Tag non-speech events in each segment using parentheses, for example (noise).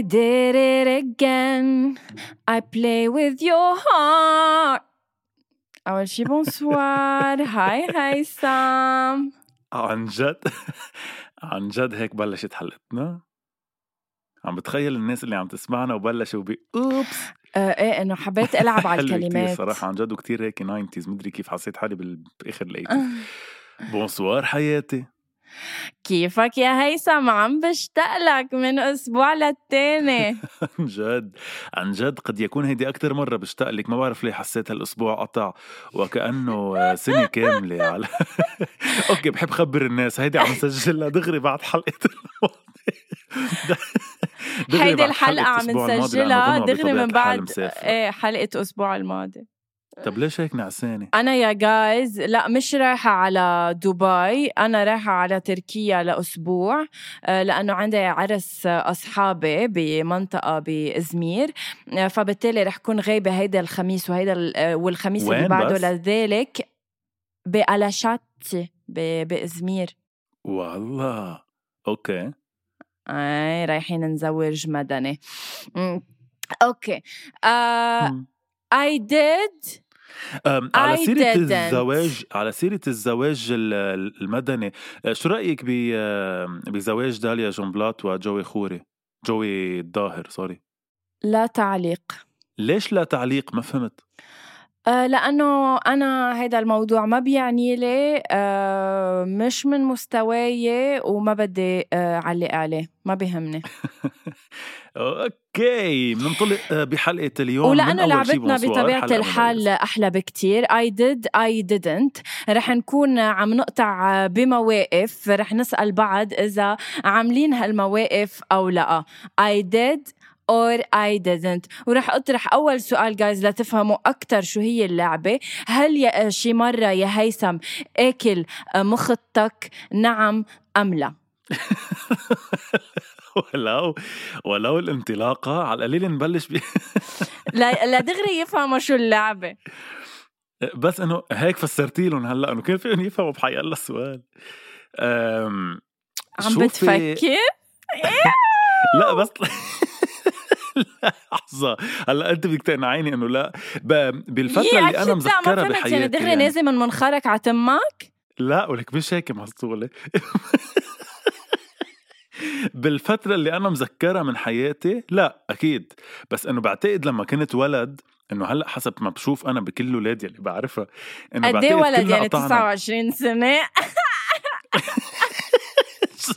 I did it again. I play with your heart. أول شي bonsoir hi هيثم عن جد. عن جد هيك بلشت حلقتنا. عم بتخيل الناس اللي عم تسمعنا وبلشوا ب oops. آه إيه إنه حبيت ألعب على (laughs) الكلمات. صراحة. عن جد وكتير هيك 90s مدري كيف حسيت حالي بال- بآخر ال eighties bonsoir (laughs) حياتي. كيفك يا هيثم؟ عم بشتاق لك من أسبوع للتاني. (laughs) عن جد. عن جد قد يكون هيدي أكثر مرة بشتاق لك. ما بعرف ليه حسيت هالأسبوع قطع وكأنه آه، سنة كاملة على (laughs) أوكي بحب خبر الناس. هيدي عم سجلها دغري بعد (laughs) دغري هيدي حلقة عم نسجلها. دغري من بعد مسافرة. إيه حلقة أسبوع الماضي. طب ليش هيك نعسانة؟ أنا يا جايز لا مش رايحة على دبي أنا رايحة على تركيا لأسبوع آه، لأنه عندي عرس أصحابي بمنطقة بإزمير آه، فبالتالي رح كون غايبة هيدا الخميس وهيدا آه، والخميس اللي بعده؟ لذلك بألاشاتي ب- بإزمير والله أوكي أي رايحين نزوج مدني. okay آه مم. على I سيرة didn't. الزواج على سيرة الزواج ال- ال- المدني شو رأيك بزواج داليا جنبلاط وجوي خوري؟ جوي الظاهر sorry. لا تعليق. ليش لا تعليق؟ ما فهمت. لأنه أنا هيدا الموضوع ما بيعني لي آه، مش من مستواي وما بدي آه، أعلق عليه ما بيهمني (laughs) أوكي بننطلق بحلقة اليوم شي لعبتنا حلقة الحال. أحلى بكتير. I did I didn't. رح نكون عم نقطع بمواقف رح نسأل بعض إذا عاملين هالمواقف أو لأ. I did or I didn't. ورح أطرح أول سؤال جايز لتفهموا أكتر شو هي اللعبة. هل يا شي مرة يا هيثم أكل مخطك نعم أم لا؟ (laughs) ولو ولو الانطلاقة على القليل نبلش ب... (laughs) لا لا دغري يفهموا شو اللعبة. بس إنه هيك فسرتي لهم هلأ إنه كان فيهم يفهموا؟ بحي الله السؤال. عم بتفكر؟ (laughs) لا بس (laughs) لحظة. هلأ أنت بدك تقنعيني إنه لا. ب... بالفترة يي، اللي أنا لا، مذكرها ما فهمت. بحياتي يعني دغري يعني. نازل من منخرك على تمك؟ لا ولك مش هيك مسطولة (laughs) بالفترة اللي أنا مذكرها من حياتي لا أكيد. بس إنه بعتقد لما كنت ولد إنه هلأ حسب ما بشوف أنا بكل الأولاد اللي بعرفها إنه قد بعتقد ولد؟ يعني قطعنا. 29 سنة. (laughs) شو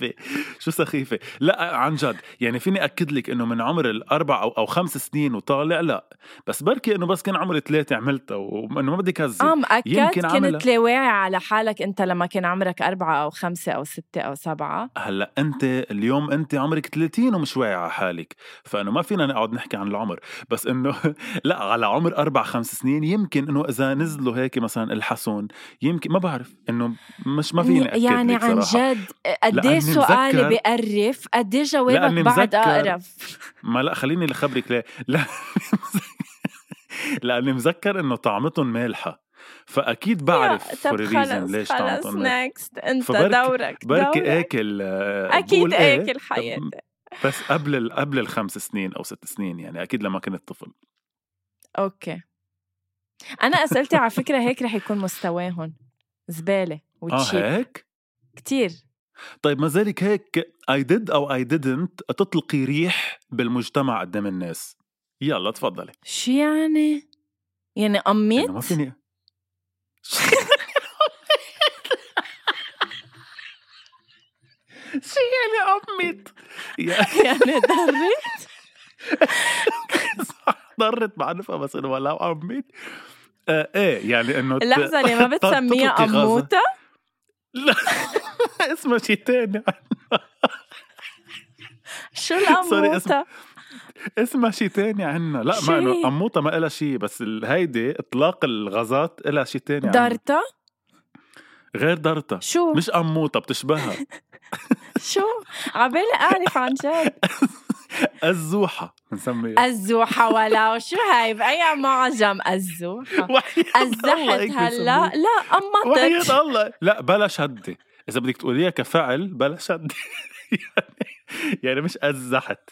سخيفة شو سخيفة؟ لا عن جد. يعني فيني أكد لك إنه من عمر الأربع أو أو خمس سنين وطالع لا. بس بركي إنه بس كان عمري ثلاثة عملتها وإنه ما بدي كذب. آه مأكد يمكن. كنت لاواعي على حالك أنت لما كان عمرك أربعة أو خمسة أو ستة أو سبعة. هلأ أنت اليوم أنت عمرك 30 ومش واعي على حالك. فإنه ما فينا نقعد نحكي عن العمر. بس إنه (laughs) لا على عمر أربع خمس سنين يمكن إنه إذا نزلوا هيك مثلا الحسون يمكن ما بعرف إنه مش ما فيني أكد يعني لك عن. جد قد لأني إيه سؤالي بقرف قد إيه جوابك بعد مذكر- أقرف ما لا خليني لخبرك ليه لا. (laughs) لأني مذكر إنه طعمتهم مالحة. فأكيد بعرف فور ريزن ليش خلص نكست أنت فبركي- دورك بركي. آكل آه، بقول إيه، آكل حياتي. بس قبل قبل الخمس سنين أو ست سنين يعني أكيد لما كنت طفل. أوكي. أنا أسئلتي على فكرة هيك رح يكون مستواهم زبالة آه وتشيب هيك؟ كتير. طيب ما ذلك هيك I did أو I didn't تطلقي ريح بالمجتمع قدام الناس يلا تفضلي شو يعني؟ يعني قميت؟ إنه ما فيني شو يعني قميت؟ يعني ضرت؟ (laughs) ضرت بعرفها بس إنه ولو قميت آه إيه يعني إنه لحظة اللي ما بتسميها. قموطة؟ لا (laughs) اسمها شيء تاني (laughs) شو سوري، القموطة؟ اسمها شيء تاني عنا لا ما هي؟ انه قموطة ما إلها شيء بس هيدي إطلاق الغازات إلها شيء تاني عنا. دارتا؟ غير دارتا شو؟ مش قموطة بتشبهها (laughs) شو؟ عبالي أعرف عن جد (laughs) الزوحة. بنسميها الزوحة ولا شو هاي؟ بأي معجم الزوحة؟ هيك هلا. لا وحياة الله. لا بلا شدة. إذا بدك تقوليها كفعل بلا شدة. يعني (laughs) يعني مش أزحت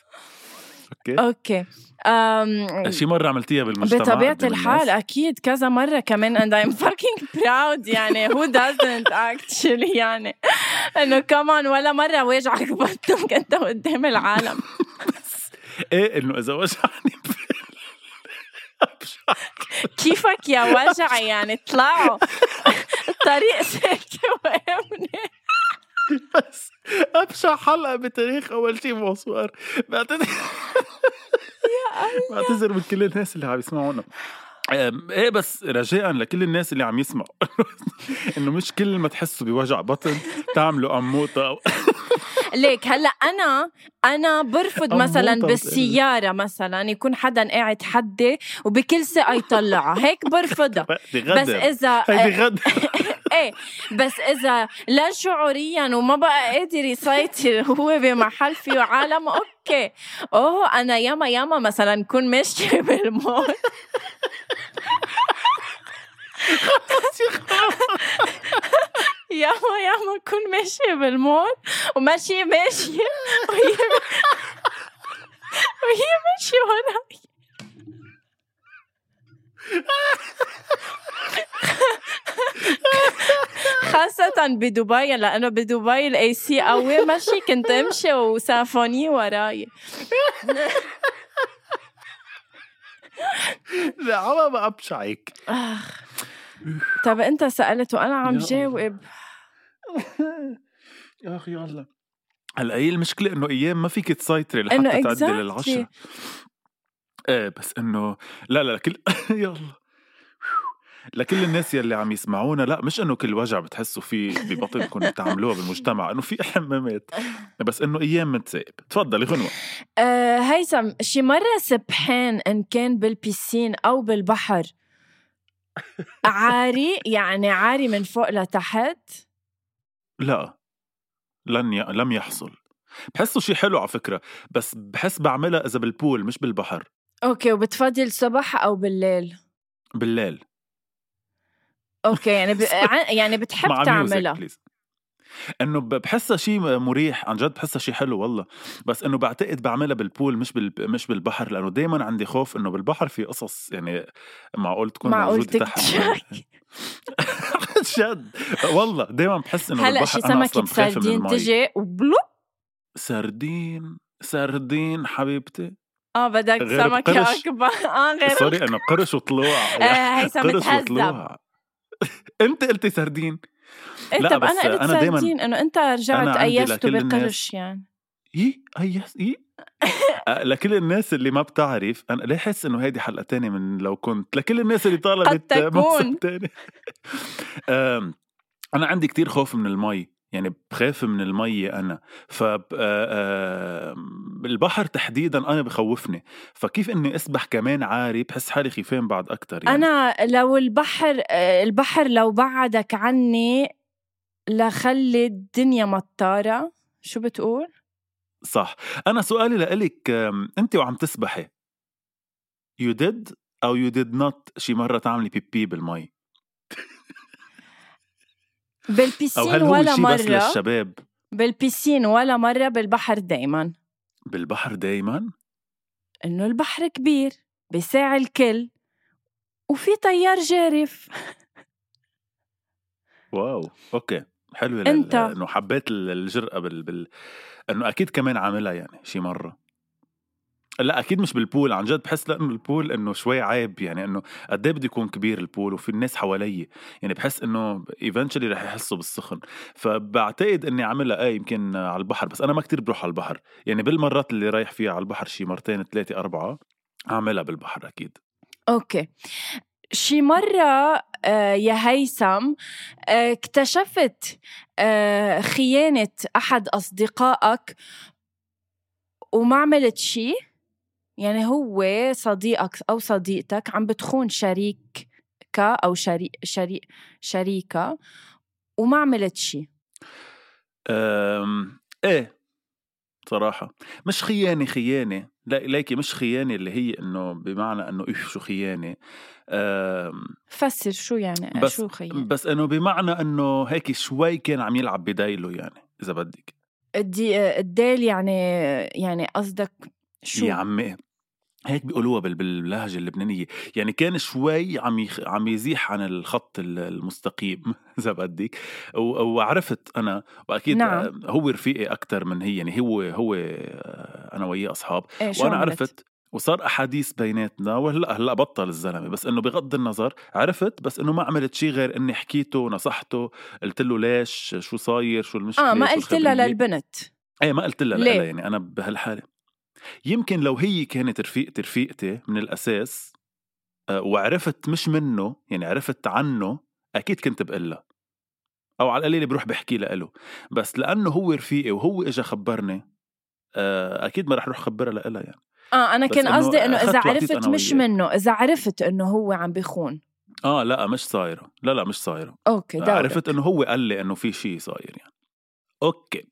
okay؟ okay. um... شي مرة عملتيها بالمجتمع بطبيعة قدام الحال؟ أكيد كذا مرة كمان and I'm fucking proud يعني who doesn't actually يعني إنه كمان ولا مرة وجعك بطنك أنت قدام العالم. إيه انه اذا وجعني (laughs) كيفك يا وجع يعني؟ طلعوا. الطريق ساكت. وامنه بس أبشع حلقة بتاريخ أول شيء مصور بعتذر. بعتذر من كل الناس اللي عم يسمعونا. إيه بس رجاء لكل الناس اللي عم يسمعوا. (laughs) إنه مش كل ما تحسوا بوجع بطن تعملوا قموطة أو (laughs) ليك هلأ أنا أنا برفض مثلا بالسيارة مثلا يكون حدا قاعد حدي وبكل ثقه يطلعها هيك برفضها. (laughs) بس اذا غدر إيه بس إذا لا شعوريا وما بقى قادر يسيطر هو بمحل فيه عالم أوكي. أوه أنا ياما ياما مثلا كون ماشية بالمول. ياما كون ماشيه بالمول وماشيه ماشيه وهي (laughs) وهي ماشيه وراي. خاصة بدبي لأنه بدبي ال AC قوي ماشي. كنت أمشي وسافوني وراي. لا عم آخ. طب أنت سألت وأنا عم جاوب. يا أخي يلا. هلأ هي المشكلة إنه أيام ما فيك تسيطري لحتى تعدي exactly. للعشاء إيه بس إنه لا لا لكل (laughs) يلا. لكل الناس يلي عم يسمعونا لا مش إنه كل وجع بتحسوا فيه ببطنكم بتعملوها بالمجتمع إنه في حمامات بس إنه أيام متسائب تفضلي غنوة. آه هيثم شي مرة سبحان إن كان بالبيسين أو بالبحر. عاري يعني عاري من فوق لتحت. لا لن ي... لم يحصل. بحسه شيء حلو على فكرة بس بحس بعملها إذا بال pool مش بالبحر. okay وبتفضل الصبح أو بالليل؟ بالليل. okay يعني ب... (laughs) يعني بتحب تعملها. إنه بحسها شيء مريح عن جد بحسها شيء حلو والله. بس إنه بعتقد بعملها بال pool مش بال... مش بالبحر لأنه دائما عندي خوف إنه بالبحر في قصص يعني معقول تكون معقول موجوده تحت (laughs) (laughs) جد والله دائما بحس إنه هلأ شي أنا من سردين تجي وبلوب. سردين سردين حبيبتي. آه بدك بقرش. أكبر. (laughs) آه غير سوري إنه قرش وطلوع. (laughs) هيثم قرش بتهذب. وطلوع. أنت قلتي سردين. إيه لا، طب أنا قلت سردين إنه أنت رجعت الناس- بقرش يعني. إيه؟ أي إيه؟ آه، لكل الناس اللي ما بتعرف أنا ليه حس إنه هيدي حلقة تانية من لو كنت لكل الناس اللي طالبت قد تكون. موسم تاني (laughs) أنا عندي كتير خوف من المي يعني بخاف من المي أنا. ف البحر تحديدا أنا بخوفني. فكيف إني أسبح كمان عاري بحس حالي خيفان بعد أكثر يعني؟ أنا لو البحر آه، البحر لو بعدك عني لخلي الدنيا مطارة. شو بتقول؟ صح. أنا سؤالي لإلك انت وعم تسبحي. You did أو you did not شي مرة تعملي بيبي بالمي؟ بالبيسين ولا شيء بس مرة؟ للشباب؟ بالبيسين ولا مرة بالبحر دايما. بالبحر دايما؟ إنه البحر كبير بيساع الكل وفي طيار جارف. wow okay. حلوة أنت. لل- انه حبيت ال- الجرأة بال... بال... انه أكيد كمان عاملها يعني شي مرة. لا أكيد مش بال pool عن جد بحس لأنه ال pool إنه شوي عيب يعني إنه قد إيه بده يكون كبير ال pool وفي الناس حوالي. يعني بحس إنه eventually رح يحسوا بالسخن. فبعتقد إني عاملها إيه يمكن على البحر بس أنا ما كتير بروح على البحر. يعني بالمرات اللي رايح فيها على البحر شي مرتين ثلاثة أربعة اعملها بالبحر أكيد. أوكي. شي مرة آه، يا هيثم آه، اكتشفت آه، خيانة أحد أصدقائك وما عملت شي يعني هو صديقك أو صديقتك عم بتخون شريكك أو شريك شريك شريكة وما عملت شي. إيه صراحة مش خيانة خيانة. لا ليكي مش خيانة اللي هي إنه بمعنى إنه إيش شو خيانة. فسر شو يعني بس شو خيانة؟ بس إنه بمعنى إنه هيك شوي كان عم يلعب بدايله يعني إذا بدك. الدي الديل يعني يعني قصدك شو؟ يا عمي. هيك بيقولوها بال- باللهجة اللبنانية. يعني كان شوي عم يخ... عم يزيح عن الخط ال- المستقيم (laughs) إذا بدك. و... وعرفت أنا وأكيد نعم. هو رفيقي أكتر من هي. يعني هو هو آه، أنا وياه أصحاب. إيه عملت؟ عرفت وصار أحاديث بيناتنا. وهلأ هلأ بطل الزلمة. بس إنه بغض النظر عرفت بس إنه ما عملت شيء غير إني حكيته نصحته قلت له ليش؟ شو صاير؟ شو المشكلة؟ آه ما قلت لها. للبنت. إيه ما قلت؟ لها يعني أنا بهالحالة. يمكن لو هي كانت رفيقتي رفيقتي من الأساس آه، وعرفت مش منه يعني عرفت عنه أكيد كنت بقلها. أو على القليله بروح بحكي له بس لأنه هو رفيقي وهو اجى خبرني آه، أكيد ما رح أروح خبرها لها يعني. آه أنا كان قصدي إنه إذا عرفت مش. منه إذا عرفت إنه هو عم بيخون. آه لأ مش صايرة. لا لا مش صايرة. okay دورك. عرفت إنه هو قال لي إنه في شيء صاير يعني. okay.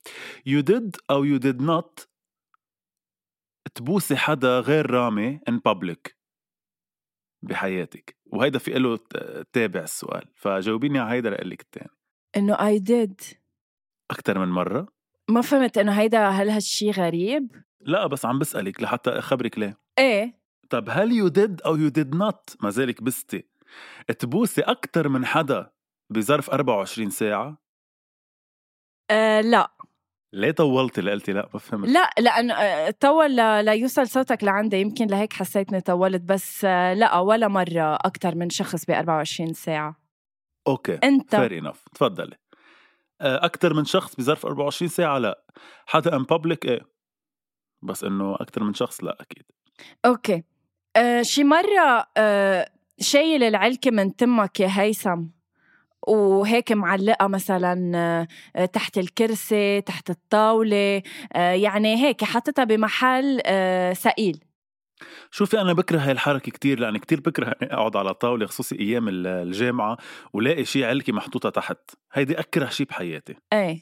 You did أو you did not تبوسي حدا غير رامي in public بحياتك. وهيدا في له تابع السؤال فجاوبيني على هيدا لقلك التاني. إنه اي ديد أكثر من مرة؟ ما فهمت إنه هيدا هل هالشي غريب؟ لا بس عم بسألك لحتى أخبرك ليه. إيه. طب هل you did أو you did not ما زالك بستي. تبوسي أكثر من حدا بظرف 24 ساعة؟ آه لا. ليه طولتي اللي قلتي لا ما فهمت لا لأنه آه، طول ليوصل صوتك لعندي. يمكن لهيك حسيتني طولت بس آه، لا ولا مرة أكثر من شخص ب 24 ساعة. okay أنت؟ fair enough تفضلي. أكثر من شخص بظرف 24 ساعة؟ لا. حدا in public إيه. بس إنه أكثر من شخص؟ لا أكيد. okay. آه شي مرة آه شايل العلكة من تمك يا هيثم؟ وهيك معلقة مثلا آه، تحت الكرسي تحت الطاولة آه، يعني هيك حطتها بمحل آه، ثقيل شوفي أنا بكره هاي الحركة كتير لأني كتير بكره أقعد على طاولة خصوصي أيام ال- الجامعة ولاقي شيء علكي محطوطة تحت. هيدي أكره شيء بحياتي. إيه.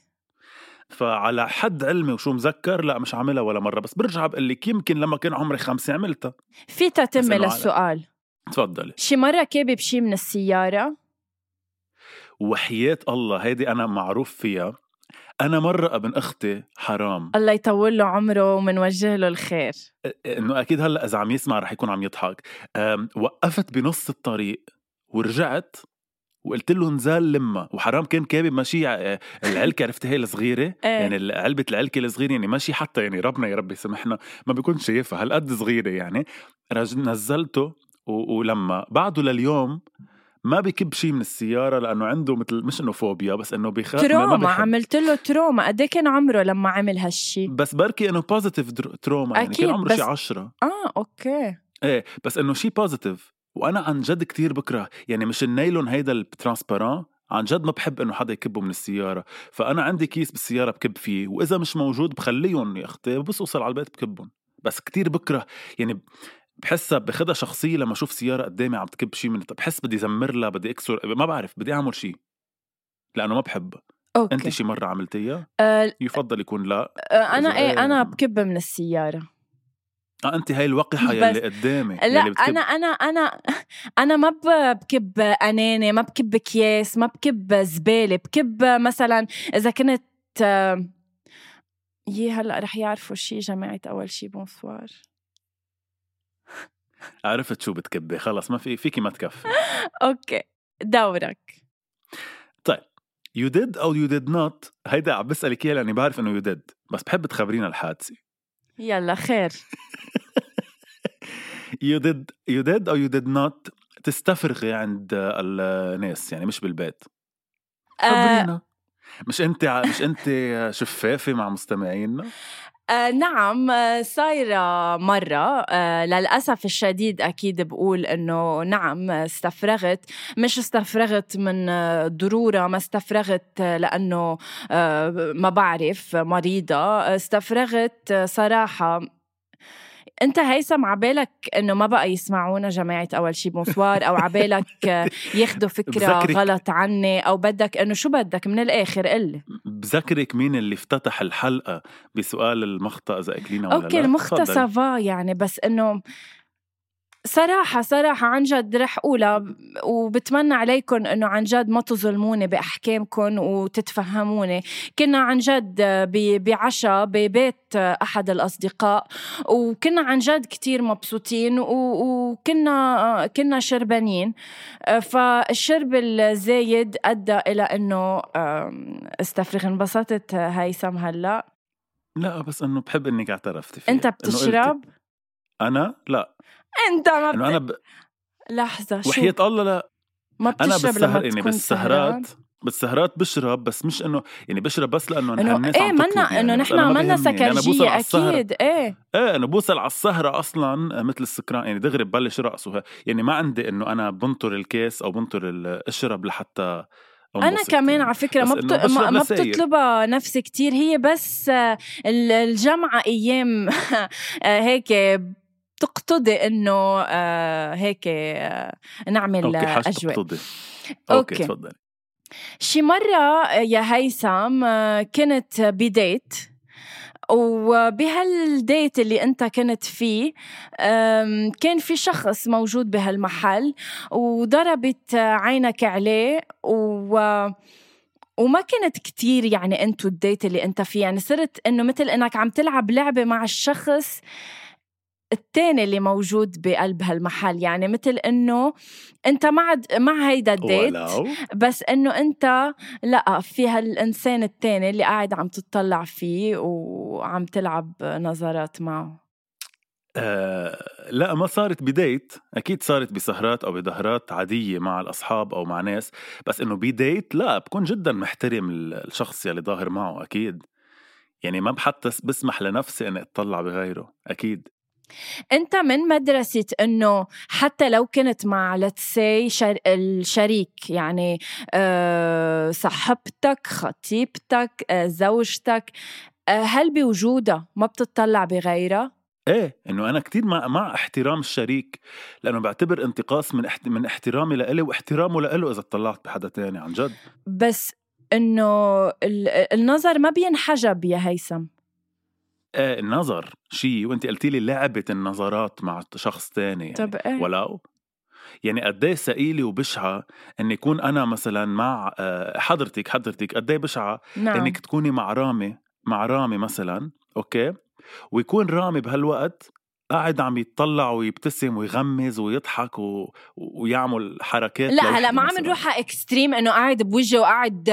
فعلى حد علمي وشو مذكر لا مش عاملها ولا مرة. بس برجع بقول لك يمكن لما كان عمري خمسة عملتها؟ في على- للسؤال تفضلي. شي مرة كابب شي من السيارة؟ وحياة الله هيدي أنا معروف فيها. أنا مرة ابن أختي حرام. الله يطول له عمره ومنوجه له الخير. إنه أكيد هلأ إذا عم يسمع رح يكون عم يضحك. وقفت بنص الطريق ورجعت وقلت له نزال لما. وحرام كان كابي ماشي ع- العلكة عرفتي هي الصغيرة؟ إيه. يعني علبة العلكة الصغيرة يعني ماشي حتى يعني ربنا يا رب يسامحنا ما بيكون شايفها هالقد صغيرة يعني. نزلته ولما بعده لليوم ما بكب شيء من السيارة لأنه عنده مثل مش إنه فوبيا بس إنه بيخاف ما- ما تروما بيحب. عملت له trauma. قد إيه كان عمره لما عمل هالشي؟ بس بركي إنه positive trauma يعني كان عمره شي بس- عشرة. آه okay. إيه بس إنه شيء positive وأنا عن جد كتير بكره يعني مش النايلون هيدا ال transparent عن جد ما بحب إنه حدا يكبه من السيارة. فأنا عندي كيس بالسيارة بكب فيه وإذا مش موجود بخليهم يا أختي بس أوصل على البيت بكبهم. بس كتير بكره يعني بحسها باخدها شخصية لما أشوف سيارة قدامي عم تكب شيء من بحس بدي زمر لها بدي أكسر ما بعرف بدي أعمل شيء لأنه ما بحبها أوكي. انت شي مرة عملتيها؟ آه يفضل يكون لا. آه، أنا إذا إيه إيه. أنا بكب من السيارة. آه انت هاي الوقحة يلي قدامي لا يلي بتكب. أنا أنا أنا (laughs) أنا ما بكب أناني ما بكب اكياس ما بكب زبالة بكب مثلا إذا كنت آه، يي هلأ رح يعرفوا شي جماعة أول شي bonsoir عرفت شو بتكبي خلص ما في فيكي ما تكفي. (laughs) okay دورك. you did أو you did not هيدا عم بسألك اياها لأني بعرف إنه you did بس بحب تخبرينا الحادثة. يلا خير. you did you did أو you did not تستفرغي عند الناس يعني مش بالبيت. آه. خبرينا. مش انت مش انت شفافة مع مستمعينا؟ (laughs) آه نعم آه، صايرة مرة. آه للأسف الشديد أكيد بقول إنه نعم استفرغت. مش استفرغت من آه، ضرورة ما استفرغت آه، لأنه آه ما بعرف مريضة. استفرغت صراحة أنت هيثم عبالك إنه ما بقى يسمعونا جماعة أول شي بونسوار أو عبالك ياخذوا فكرة غلط عني أو بدك إنه شو بدك؟ من الآخر قلي بذكرك مين اللي افتتح الحلقة بسؤال المخطة إذا أكلينا ولا okay لا؟ تفضلي. ça va يعني بس إنه صراحة صراحة عن جد رح أقولها. وبتمنى عليكم إنه عن جد ما تظلموني بأحكامكم وتتفهموني. كنا عن جد بعشاء ببيت أحد الأصدقاء وكنا عن جد كتير مبسوطين و- وكنا كنا شربانين. فالشرب الزايد أدى إلى إنه استفرغ انبسطت هيثم هلأ. لا بس إنه بحب انك اعترفتي فيه أنت إنه بتشرب؟ أنا؟ لا. أنت ما إنه أنا بت... ب... لحظة شو وحياة الله لا ما أنا بتشرب لما بالسهر يعني؟ بالسهرات بالسهرات بشرب بس مش إنه يعني بشرب بس لأنه إنه الناس إيه منا يعني إنه نحن منا. يعني سكرجية السهرة أكيد إيه إيه انه بوصل على السهرة أصلا مثل السكران يعني دغري ببلش رقص. يعني ما عندي إنه أنا بنطر الكاس أو بنطر أشرب لحتى أنا أنبسط كمان يعني. على فكرة ما, بت... ما, ما. بتطلبها نفسي كتير هي بس آه، ال- الجمعه أيام (laughs) آه، هيك بتقتضي إنه آه، هيك آه، نعمل okay حاجة أجواء. تقتضي. okay. okay. تفضلي. شي مرة يا هيثم آه، كنت ب date وبهال date اللي أنت كنت فيه كان في شخص موجود بهالمحل وضربت عينك عليه و وما كنت كتير يعني انتو الديت اللي أنت فيه. يعني صرت إنه مثل إنك عم تلعب لعبة مع الشخص التاني اللي موجود بقلب هالمحل. يعني مثل إنه أنت مع مع هيدا الديت بس إنه أنت لا في هالإنسان التاني اللي قاعد عم تطلع فيه وعم تلعب نظرات معه. آه لا ما صارت بديت أكيد صارت بسهرات أو بدهرات عادية مع الأصحاب أو مع ناس بس إنه بديت لا بكون جدا محترم ال- الشخص يلي ظاهر معه أكيد. يعني ما حتى بسمح لنفسي إني أطلع بغيره أكيد. أنت من مدرسة إنه حتى لو كنت مع لتسي شر... الشريك يعني أه صاحبتك خطيبتك أه زوجتك أه هل بوجودها ما بتطلع بغيرها؟ إيه إنه أنا كتير مع, مع احترام الشريك لأنه بعتبر انتقاص من احت... من احترامي لإلي واحترامه لإله إذا اطلعت بحدا تاني عن جد بس إنه ال- النظر ما بينحجب يا هيثم النظر شيء وانت قلتي لي لعبة النظرات مع شخص تاني يعني. طب إيه؟ ولو يعني قد إيه ثقيله وبشعة إن يكون أنا مثلا مع آه، حضرتك حضرتك قد إيه بشعة نعم. انك تكوني مع رامي مع رامي مثلا okay؟ ويكون رامي بهالوقت قاعد عم يتطلع ويبتسم ويغمز ويضحك و... ويعمل حركات لا هلا ما عم مثلاً. نروحها extreme إنه قاعد بوجهه وقاعد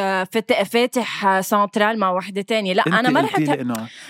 فاتح سنترال مع وحدة تانية لا أنا ما رحت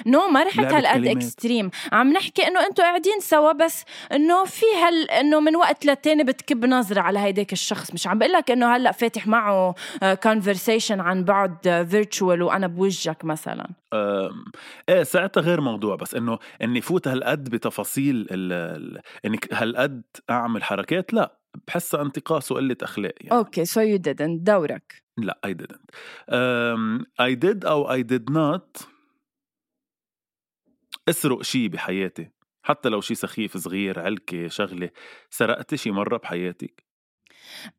no ما رحت هالقد. extreme عم نحكي إنه أنتوا قاعدين سوا بس إنه في هال إنه من وقت للتاني بتكب نظرة على هيداك الشخص مش عم بقول لك إنه هلأ فاتح معه conversation عن بعد virtual وأنا بوجهك مثلا um، إيه ساعتها غير موضوع بس إنه إني فوت هالقد بتفاصيل ال... اني هالقد أعمل حركات؟ لا بحسها انتقاص وقله اخلاق يعني. okay so you didn't. دورك. لا I didn't. um, I did أو I did not أسرق شي بحياتي. حتى لو شي سخيف صغير علكة شغلة سرقت شي مرة بحياتك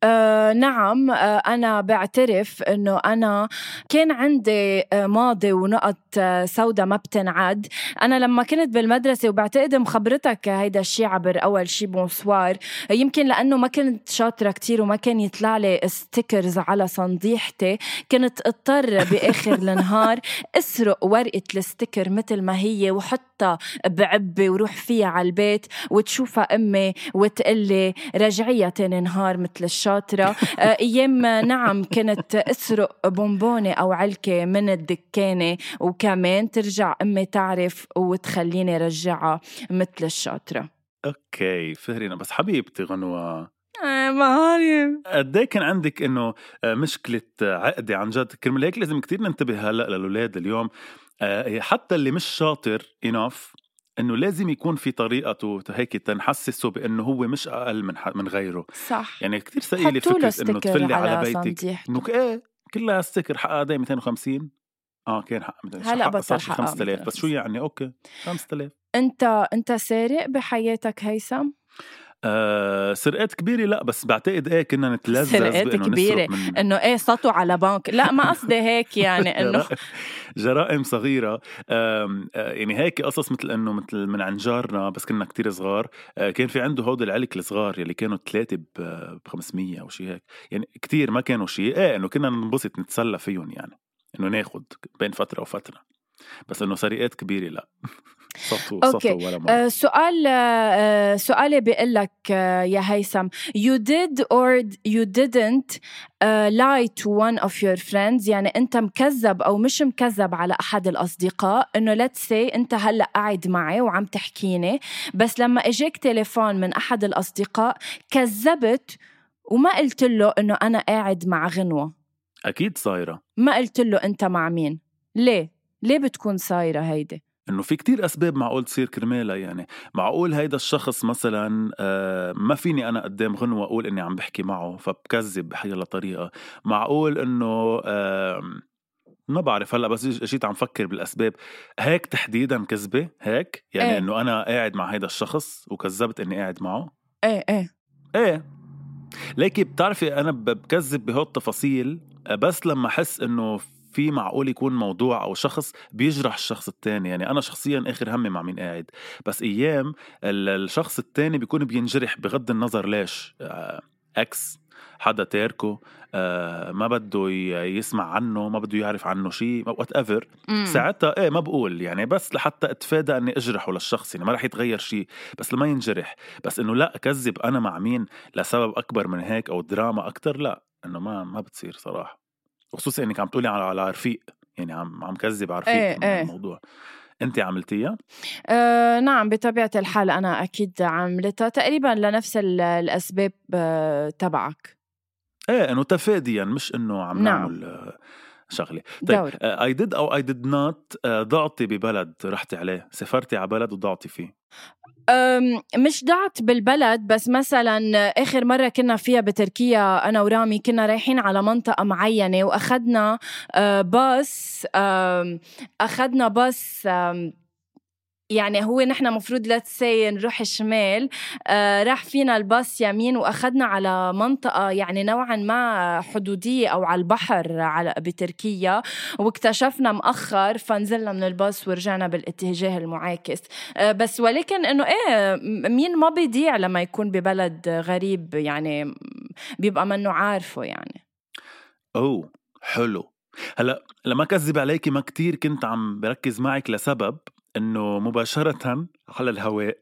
آه نعم آه أنا بعترف إنه أنا كان عندي آه ماضي ونقط آه سوداء ما بتنعد أنا لما كنت بالمدرسة وبعتقد مخبرتك هيدا الشي عبر أول شي bonsoir يمكن لأنه ما كنت شاطرة كتير وما كان يطلع لي stickers على صنديحتي كنت اضطر بآخر (laughs) النهار أسرق ورقة ال sticker مثل ما هي وحطها بعبة وروح فيها على البيت وتشوفها أمي وتقلي رجعيها تاني نهار مثل الشاطرة آه، أيام نعم كنت أسرق بونبونة أو علكة من الدكانة وكمان ترجع أمي تعرف وتخليني رجعها مثل الشاطرة. أوكي فهرينا بس حبيبتي غنوة. آه ما عارف قد إيه كان عندك إنه آه، مشكلة عقدة عن جد؟ كرمال هيك لازم كتير ننتبه هلأ للأولاد اليوم. آه، حتى اللي مش شاطر انف إنه لازم يكون في طريقته هيك تنحسسه بإنه هو مش أقل من من غيره. صح. يعني كثير ثقيلة فكرة إنه تفلي على, على بيتك. إنه إيه كلها ستيكر حقها قد 250 آه كان حق هلا بطل حق 5000 بس شو يعني؟ أوكي 5000 أنت أنت سارق بحياتك هيثم؟ آه سرقات كبيرة لا بس بعتقد إيه كنا نتلذذ سرقات كبيرة من... إنه إيه سطوا على بنك. لا ما قصدي هيك يعني (laughs) إنه جرائم صغيرة. آه يعني هيك قصص مثل إنه مثل من عند جارنا بس كنا كتير صغار. آه كان في عنده هود العلك الصغار يلي كانوا ثلاثة ب 500 أو شيء هيك. يعني كتير ما كانوا شيء إيه إنه كنا ننبسط نتسلى فيهم يعني إنه ناخد بين فترة وفترة. بس إنه سرقات كبيرة لا. (laughs) سطو okay. سطو ولا مرة. آه سؤال آه سؤالي بيقول لك آه يا هيثم you did or you didn't uh, lie to one of your friends يعني أنت مكذب أو مش مكذب على أحد الأصدقاء إنه let's say أنت هلأ قاعد معي وعم تحكيني بس لما إجاك تليفون من أحد الأصدقاء كذبت وما قلت له إنه أنا قاعد مع غنوة. أكيد صايرة. ما قلت له أنت مع مين. ليه؟ ليه بتكون صايره هيدي؟ إنه في كتير أسباب معقول تصير كرمالها يعني معقول هيدا الشخص مثلا آه، ما فيني أنا قدام غنوة أقول إني عم بحكي معه فبكذب بحيلا طريقه معقول إنه ما بعرف هلأ بس جيت عم فكر بالأسباب. هيك تحديدا كذبة؟ هيك؟ يعني إيه؟ إنه أنا قاعد مع هيدا الشخص وكذبت إني قاعد معه؟ إيه إيه. إيه. ليكي بتعرفي أنا بكذب بهول التفاصيل بس لما أحس إنه في معقول يكون موضوع أو شخص بيجرح الشخص الثاني يعني أنا شخصيا آخر همي مع مين قاعد. بس أيام الشخص الثاني بيكون بينجرح بغض النظر ليش ex آه، حدا تاركه آه ما بده يسمع عنه ما بده يعرف عنه شيء whatever ساعتها إيه ما بقول يعني بس لحتى أتفادى إني أجرحه للشخص يعني ما رح يتغير شيء بس لما ينجرح. بس إنه لا أكذب أنا مع مين لسبب أكبر من هيك أو دراما أكثر لا إنه ما ما بتصير صراحة. وخصوصا إنك عم تقولي على على رفيق يعني عم عم كذب على رفيق إيه إيه. الموضوع انت عملتيها؟ آه نعم بطبيعة الحال أنا أكيد عملتها تقريبا لنفس الأسباب آه تبعك إيه إنه تفاديا مش إنه عم نعم. نعمل آه، شغلة. طيب I did أو I did not ضعتي ببلد رحتي عليه؟ سافرتي على بلد وضعتي فيه؟ مش ضعت بالبلد بس مثلا آخر مرة كنا فيها بتركيا أنا ورامي كنا رايحين على منطقة معينة واخذنا باص اخذنا باص يعني هو نحن مفروض لا سي نروح شمال آه راح فينا الباص يمين وأخذنا على منطقة يعني نوعا ما حدودية أو على البحر على بتركيا واكتشفنا مأخر فنزلنا من الباص ورجعنا بالاتجاه المعاكس. آه بس ولكن إنه إيه مين ما بيضيع لما يكون ببلد غريب يعني بيبقى منه عارفه يعني. أوه حلو. هلأ لما كذب عليكي ما كتير كنت عم بركز معك لسبب. إنه مباشرة على الهواء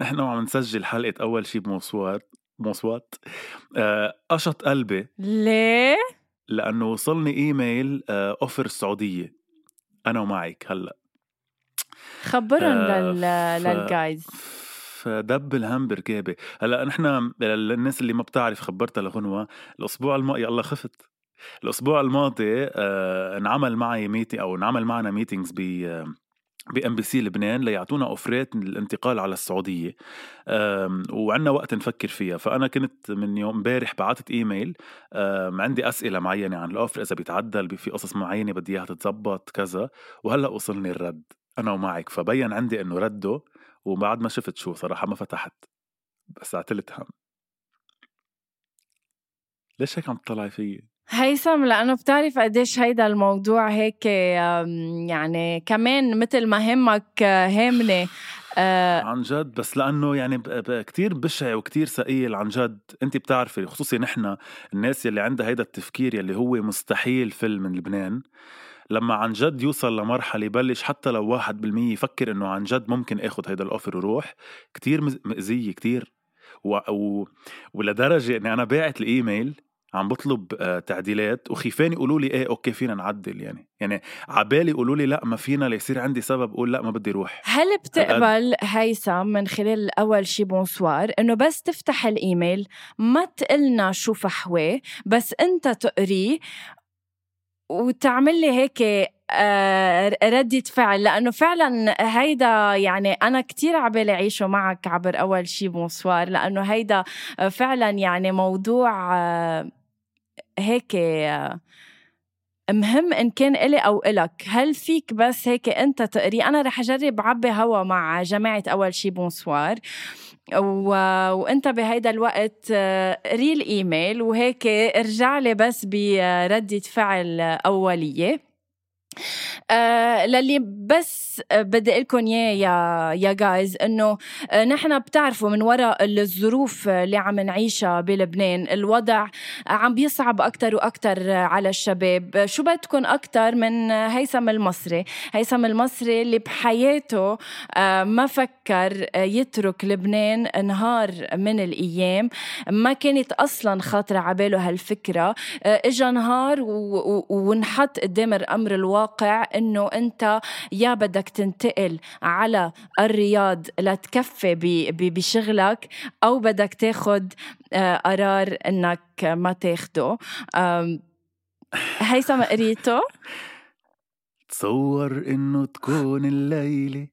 نحن وعم نسجل حلقة أول شي بموسوات موسوات. آه، قشط قلبي. ليه؟ لأنه وصلني إيميل أوفر آه، السعودية. أنا ومعك هلأ. خبرهم آه لل... للجايز فدب الهم بركابي هلأ نحن للناس اللي ما بتعرف خبرتها لغنوة الأسبوع الماضي الله خفت. الأسبوع الماضي آه انعمل معي meeting أو انعمل معنا meetings ب ب MBC لبنان ليعطونا offer ات للانتقال على السعودية. وعندنا وقت نفكر فيها. فأنا كنت من يوم امبارح بعثت إيميل. عندي أسئلة معينة عن ال offer إذا بيتعدل في قصص معينة بدي إياها تتزبط كذا. وهلأ وصلني الرد أنا ومعك. فبين عندي إنه رده وبعد ما شفت شو صراحة ما فتحت. بس اعتلت هم. ليش هيك عم تطلعي فيي؟ هيثم لأنه بتعرف قديش هيدا الموضوع هيك يعني كمان مثل ما همك هامني آه عن جد بس لأنه يعني كتير بشع وكتير ثقيل عن جد. انت بتعرفي خصوصي نحن الناس يلي عندها هيدا التفكير يلي هو مستحيل فيلم من لبنان لما عن جد يوصل لمرحلة يبلش حتى لو واحد بالمية يفكر إنه عن جد ممكن آخد هيدا ال offer وروح كتير مأذية كتير. و... و... ولدرجة إني أنا باعت الإيميل عم بطلب آه، تعديلات وخيفان يقولوا لي إيه okay فينا نعدل يعني. يعني عبالي يقولوا لي لا ما فينا ليصير عندي سبب أقول لا ما بدي روح. هل بتقبل هيثم من خلال أول شي bonsoir إنه بس تفتح الإيميل ما تقلنا شو فحواه بس أنت تقريه وتعمل لي هيك آه، ردة فعل. لأنه فعلا هيدا يعني أنا كتير عبالي أعيشه معك عبر أول شي bonsoir لأنه هيدا فعلا يعني موضوع آه، هيك مهم إن كان إلي أو إلك. هل فيك بس هيك أنت تقري؟ أنا رح أجرب عبي هوا مع جماعة أول شي bonsoir و... وأنت بهيدا الوقت قري الإيميل وهيك ارجع لي بس بردة فعل أولية. آه للي بس بدي لكم إياه يا يا جايز إنه آه، نحن بتعرفوا من وراء الظروف اللي عم نعيشها بلبنان الوضع عم بيصعب أكثر وأكثر على الشباب. شو بدكم أكثر من هيثم المصري؟ هيثم المصري اللي بحياته آه ما فكر يترك لبنان نهار من الأيام. ما كانت أصلا خاطرة عباله هالفكرة. آه اجى نهار ونحط قدام الأمر الواقع إنه أنت يا بدك تنتقل على الرياض لتكفي بشغلك أو بدك تاخد آه، قرار إنك ما تاخده. هيثم قريته تصور إنه تكون الليلة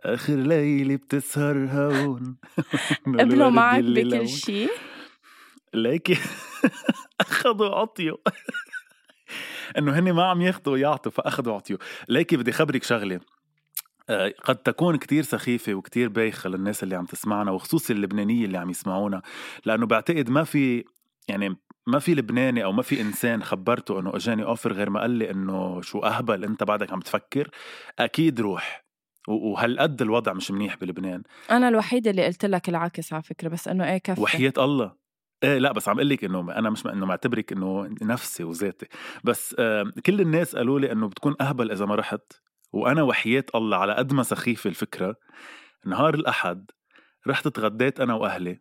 آخر ليلة بتسهر هون. (laughs) قبلوا معك بكل شيء ليكي. (laughs) أخذوا عطيوا إنه هن ما عم ياخذوا ويعطوا فاخذوا وعطيوا ليكي بدي خبرك شغلة. آه، قد تكون كتير سخيفة وكتير بايخة للناس اللي عم تسمعنا وخصوصي اللبنانية اللي عم يسمعونا لأنه بعتقد ما في يعني ما في لبناني أو ما في إنسان خبرته إنه أجاني أوفر غير ما قال لي إنه شو أهبل أنت بعدك عم تفكر. أكيد روح. وهالقد الوضع مش منيح بلبنان. أنا الوحيدة اللي قلت لك العكس على فكرة بس إنه إيه كفي. وحياة الله. إيه لا بس عم أقول لك إنه أنا مش إنه معتبرك إنه نفسي وذاتي. بس آه كل الناس قالوا لي إنه بتكون أهبل إذا ما رحت وأنا وحياة الله على قد ما سخيفة الفكرة. نهار الأحد رحت تغديت أنا وأهلي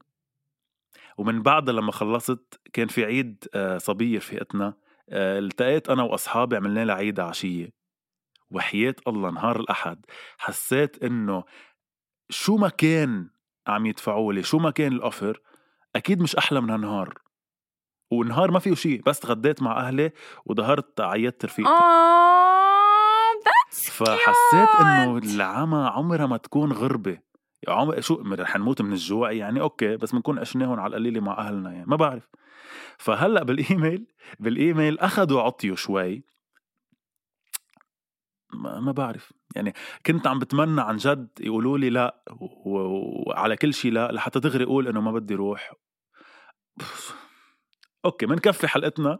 ومن بعدها لما خلصت كان في عيد آه صبية رفيقتنا آه التقيت أنا وأصحابي عملنا لها عيد عشية. وحياة الله نهار الأحد. حسيت إنه شو ما كان عم يدفعوا لي شو ما كان ال offer أكيد مش أحلى من هالنهار. والنهار ما فيه شيء بس تغديت مع أهلي وظهرت عيّدت رفيقتي. فحسيت إنه العمى عمرها ما تكون غربة. عمر شو رح نموت من الجوع يعني؟ okay بس بنكون عشناهم على القليلة مع أهلنا يعني ما بعرف. فهلأ بال email بال email اخذوا عطيوا شوي. ما, ما بعرف. يعني كنت عم بتمنى عن جد يقولوا لي لا وعلى كل شيء لا لحتى دغري أقول إنه ما بدي روح. okay بنكفي حلقتنا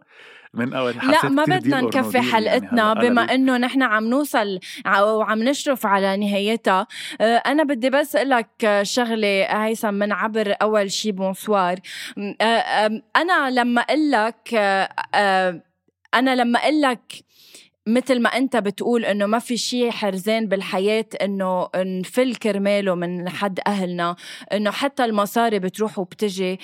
من أول لا ما بدنا نكفي يعني حلقتنا يعني بما إنه نحن عم نوصل وعم نشرف على نهايتها. آه، أنا بدي بس أقول لك شغلة هيثم من عبر أول شي bonsoir آه، أنا لما أقول لك آه، أنا أقول لك مثل ما انت بتقول انه ما في شيء حرزان بالحياة انه نفل كرماله من حد اهلنا انه حتى المصاري بتروح وبتجي.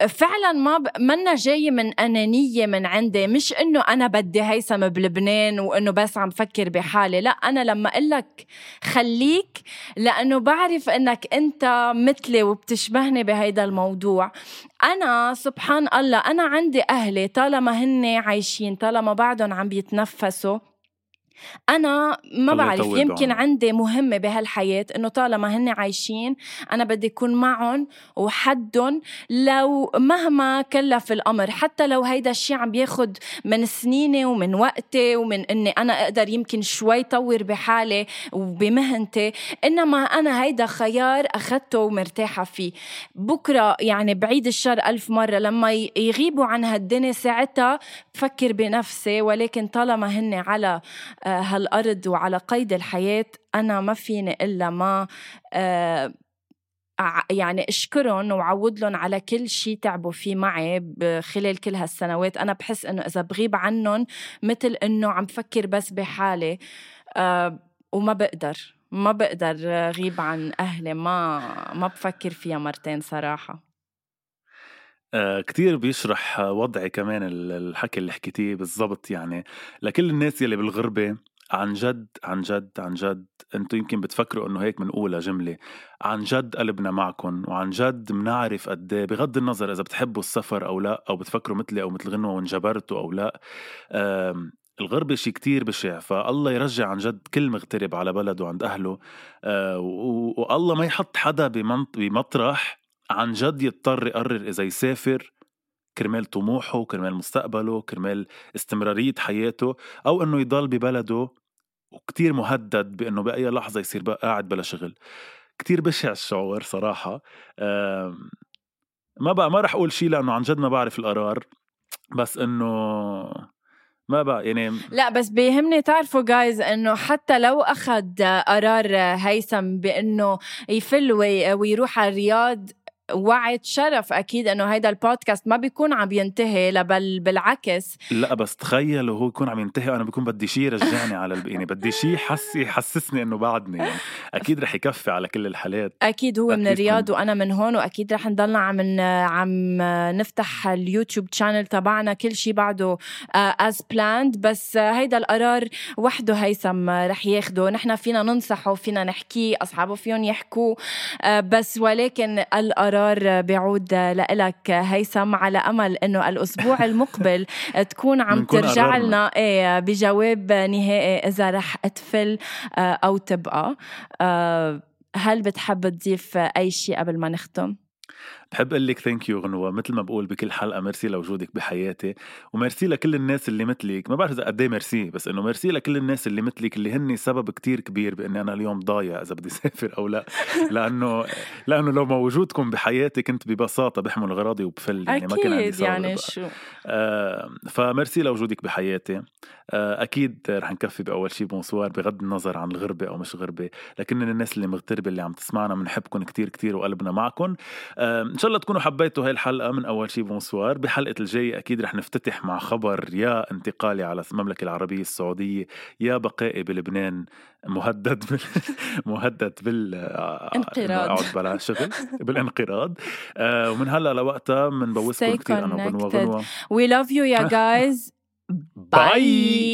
فعلا ما ب... منا جاي من أنانية من عندي. مش إنه أنا بدي هيثم بلبنان وإنه بس عم فكر بحالي. لا أنا لما أقول لك خليك لأنه بعرف إنك أنت مثلي وبتشبهني بهيدا الموضوع. أنا سبحان الله أنا عندي أهلي طالما هن عايشين طالما بعدهم عم بيتنفسوا. أنا ما بعرف يمكن عندي مهمة بهالحياة إنه طالما هن عايشين أنا بدي أكون معهم وحدهم لو مهما كلف الأمر. حتى لو هيدا الشيء عم بياخد من سنيني ومن وقتي ومن إني أنا أقدر يمكن شوي طور بحالي وبمهنتي إنما أنا هيدا خيار اخذته ومرتاحة فيه. بكرة يعني بعيد الشر ألف مرة لما يغيبوا عن هالدنيا ساعتها بفكر بنفسي ولكن طالما هن على هالأرض وعلى قيد الحياة أنا ما فيني إلا ما آه، يعني أشكرهم وعود لهم على كل شيء تعبوا فيه معي خلال كل هالسنوات. أنا بحس إنه إذا بغيب عنهم مثل إنه عم بفكر بس بحالي أه وما بقدر ما بقدر غيب عن أهلي ما ما بفكر فيها مرتين صراحة. آه كتير بيشرح وضعي كمان الحكي اللي حكيتيه بالضبط يعني. لكل الناس يلي بالغربة عن جد عن جد عن جد أنتم يمكن بتفكروا انه هيك بنقولها جملة. عن جد قلبنا معكم وعن جد بنعرف قد إيه، بغض النظر إذا بتحبوا السفر أو لا أو بتفكروا مثلي أو مثل غنوة وانجبرتوا أو لا الغربة شيء كتير بشع. فالله يرجع عن جد كل مغترب على بلده عند أهله آه والله ما يحط حدا بمطرح عن جد يضطر يقرر إذا يسافر كرمال طموحه كرمال مستقبله كرمال استمرارية حياته أو إنه يضل ببلده وكتير مهدد بإنه بأي لحظة يصير بقى قاعد بلا شغل. كتير بشع الشعور صراحة. ما بقى ما رح أقول شيء لأنه عن جد ما بعرف القرار بس إنه ما بقى يعني لا بس بيهمني تعرفوا جايز إنه حتى لو أخذ قرار هيثم بإنه يفل ويروح على الرياض وعد شرف أكيد إنه هيدا البودكاست ما بيكون عم ينتهي بل بالعكس. لا بس تخيلوا هو يكون عم ينتهي وأنا بكون بدي شيء يرجعني على. يعني بدي شيء يحس يحسسني إنه بعدني. يعني أكيد رح يكفي على كل الحالات. أكيد هو أكيد من الرياض وأنا من هون وأكيد رح نضلنا عم عم نفتح اليوتيوب channel تبعنا كل شيء بعده as uh, planned بس هيدا القرار وحده هيثم رح ياخده. نحن فينا ننصحه فينا نحكيه أصحابه فيهم يحكوا uh, بس ولكن القرار القرار بيعود لك هيثم على أمل إنه الأسبوع المقبل (laughs) تكون عم ترجع لنا إيه بجواب نهائي إذا رح تفل آه، أو تبقى آه، هل بتحب تضيف أي شيء قبل ما نختم؟ بحب أقول لك thank you غنوة مثل ما بقول بكل حلقة ميرسي لوجودك بحياتي وميرسي لكل الناس اللي مثلك ما بعرف إذا قد إيه ميرسي بس إنه ميرسي لكل الناس اللي مثلك اللي هن سبب كتير كبير بإني أنا اليوم ضايع إذا بدي (laughs) اسافر أو لا لأنه لأنه لو ما وجودكم بحياتي كنت ببساطة بحمل غراضي وبفل يعني ما كان عندي يعني شو؟ آه فميرسي لوجودك بحياتي. آه أكيد رح نكفي بأول شيء bonsoir بغض النظر عن الغربة أو مش غربة لكن الناس اللي مغتربة اللي عم تسمعنا بنحبكم كتير كتير وقلبنا معكم آه إن شاء الله تكونوا حبيتوا هاي الحلقة من أول شيء bonsoir. بحلقة الجاي أكيد رح نفتتح مع خبر يا انتقالي على المملكة العربية السعودية يا بقائي بلبنان مهدد بال... (laughs) مهدد بال انقراض. بلا شغل بالانقراض. آه ومن هلا لوقتها بنبوسكم كثير أنا وبنوى We love you يا guys bye